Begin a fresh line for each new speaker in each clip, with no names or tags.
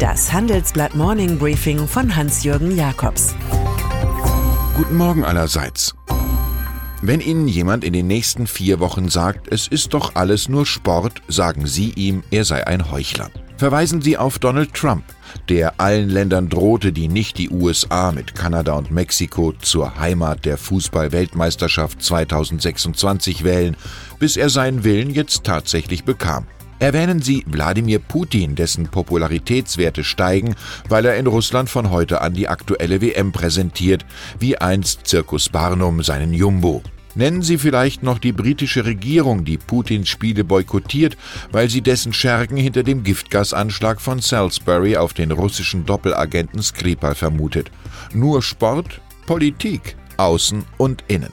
Das Handelsblatt Morning Briefing von Hans-Jürgen Jakobs.
Guten Morgen allerseits. Wenn Ihnen jemand in den nächsten vier Wochen sagt, es ist doch alles nur Sport, sagen Sie ihm, er sei ein Heuchler. Verweisen Sie auf Donald Trump, der allen Ländern drohte, die nicht die USA mit Kanada und Mexiko zur Heimat der Fußball-Weltmeisterschaft 2026 wählen, bis er seinen Willen jetzt tatsächlich bekam. Erwähnen Sie Wladimir Putin, dessen Popularitätswerte steigen, weil er in Russland von heute an die aktuelle WM präsentiert, wie einst Circus Barnum seinen Jumbo. Nennen Sie vielleicht noch die britische Regierung, die Putins Spiele boykottiert, weil sie dessen Schergen hinter dem Giftgasanschlag von Salisbury auf den russischen Doppelagenten Skripal vermutet. Nur Sport, Politik, Außen und Innen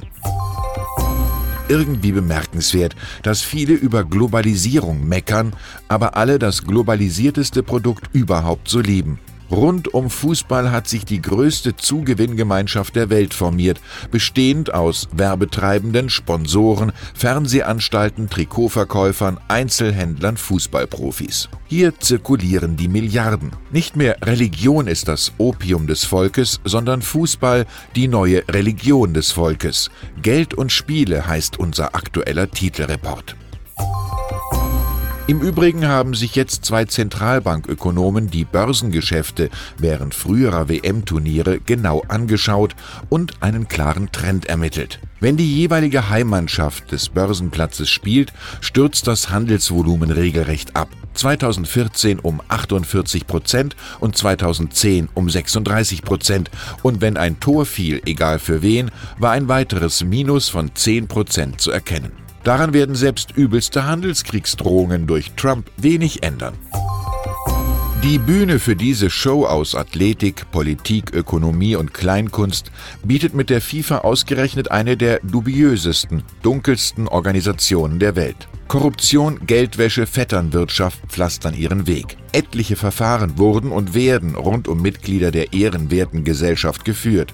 irgendwie bemerkenswert, dass viele über Globalisierung meckern, aber alle das globalisierteste Produkt überhaupt so lieben. Rund um Fußball hat sich die größte Zugewinngemeinschaft der Welt formiert, bestehend aus Werbetreibenden, Sponsoren, Fernsehanstalten, Trikotverkäufern, Einzelhändlern, Fußballprofis. Hier zirkulieren die Milliarden. Nicht mehr Religion ist das Opium des Volkes, sondern Fußball die neue Religion des Volkes. Geld und Spiele heißt unser aktueller Titelreport. Im Übrigen haben sich jetzt zwei Zentralbankökonomen die Börsengeschäfte während früherer WM-Turniere genau angeschaut und einen klaren Trend ermittelt. Wenn die jeweilige Heimmannschaft des Börsenplatzes spielt, stürzt das Handelsvolumen regelrecht ab. 2014 um 48 Prozent und 2010 um 36 Prozent. Und wenn ein Tor fiel, egal für wen, war ein weiteres Minus von 10 Prozent zu erkennen. Daran werden selbst übelste Handelskriegsdrohungen durch Trump wenig ändern. Die Bühne für diese Show aus Athletik, Politik, Ökonomie und Kleinkunst bietet mit der FIFA ausgerechnet eine der dubiösesten, dunkelsten Organisationen der Welt. Korruption, Geldwäsche, Vetternwirtschaft pflastern ihren Weg. Etliche Verfahren wurden und werden rund um Mitglieder der ehrenwerten Gesellschaft geführt.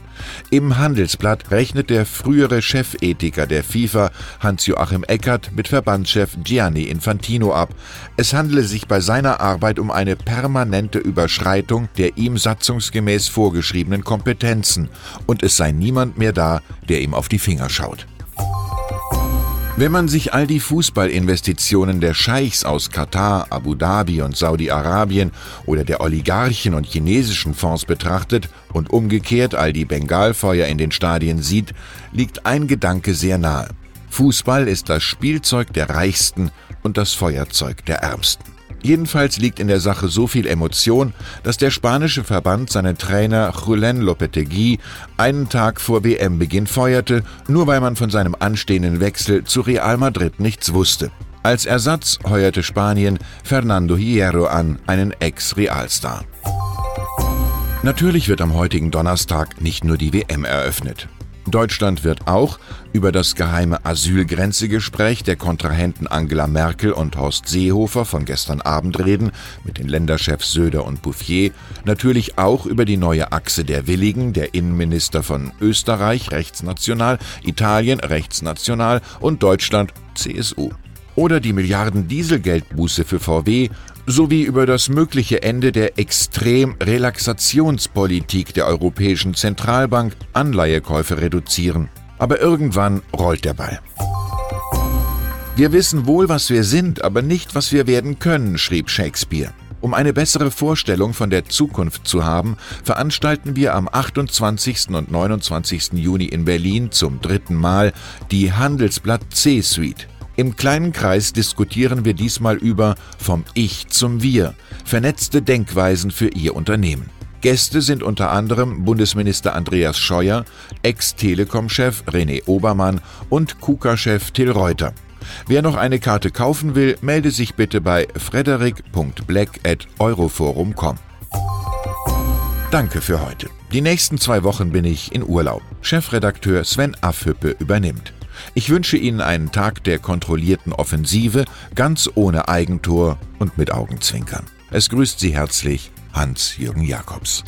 Im Handelsblatt rechnet der frühere Chefethiker der FIFA, Hans-Joachim Eckert, mit Verbandschef Gianni Infantino ab. Es handele sich bei seiner Arbeit um eine permanente Überschreitung der ihm satzungsgemäß vorgeschriebenen Kompetenzen und es sei niemand mehr da, der ihm auf die Finger schaut. Wenn man sich all die Fußballinvestitionen der Scheichs aus Katar, Abu Dhabi und Saudi-Arabien oder der Oligarchen und chinesischen Fonds betrachtet und umgekehrt all die Bengalfeuer in den Stadien sieht, liegt ein Gedanke sehr nahe. Fußball ist das Spielzeug der Reichsten und das Feuerzeug der Ärmsten. Jedenfalls liegt in der Sache so viel Emotion, dass der spanische Verband seinen Trainer Julen Lopetegui einen Tag vor WM-Beginn feuerte, nur weil man von seinem anstehenden Wechsel zu Real Madrid nichts wusste. Als Ersatz heuerte Spanien Fernando Hierro an, einen Ex-Realstar. Natürlich wird am heutigen Donnerstag nicht nur die WM eröffnet. Deutschland wird auch über das geheime Asylgrenzegespräch der Kontrahenten Angela Merkel und Horst Seehofer von gestern Abend reden, mit den Länderchefs Söder und Bouffier, natürlich auch über die neue Achse der Willigen, der Innenminister von Österreich rechtsnational, Italien rechtsnational und Deutschland CSU oder die Milliarden Dieselgeldbuße für VW sowie über das mögliche Ende der Extrem-Relaxationspolitik der Europäischen Zentralbank Anleihekäufe reduzieren. Aber irgendwann rollt der Ball. Wir wissen wohl, was wir sind, aber nicht, was wir werden können, schrieb Shakespeare. Um eine bessere Vorstellung von der Zukunft zu haben, veranstalten wir am 28. und 29. Juni in Berlin zum dritten Mal die Handelsblatt C-Suite. Im kleinen Kreis diskutieren wir diesmal über Vom Ich zum Wir, vernetzte Denkweisen für Ihr Unternehmen. Gäste sind unter anderem Bundesminister Andreas Scheuer, Ex-Telekom-Chef René Obermann und KUKA-Chef Till Reuter. Wer noch eine Karte kaufen will, melde sich bitte bei frederik.black.euroforum.com. Danke für heute. Die nächsten zwei Wochen bin ich in Urlaub. Chefredakteur Sven Afhüppe übernimmt. Ich wünsche Ihnen einen Tag der kontrollierten Offensive, ganz ohne Eigentor und mit Augenzwinkern. Es grüßt Sie herzlich Hans-Jürgen Jakobs.